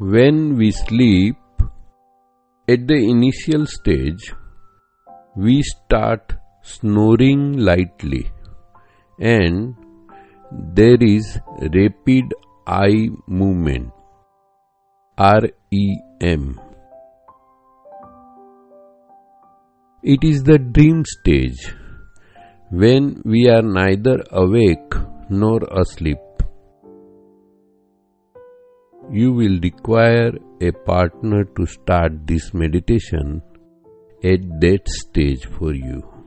When we sleep, at the initial stage, we start snoring lightly and there is rapid eye movement REM. It is the dream stage when we are neither awake nor asleep. You will require a partner to start this meditation at that stage for you.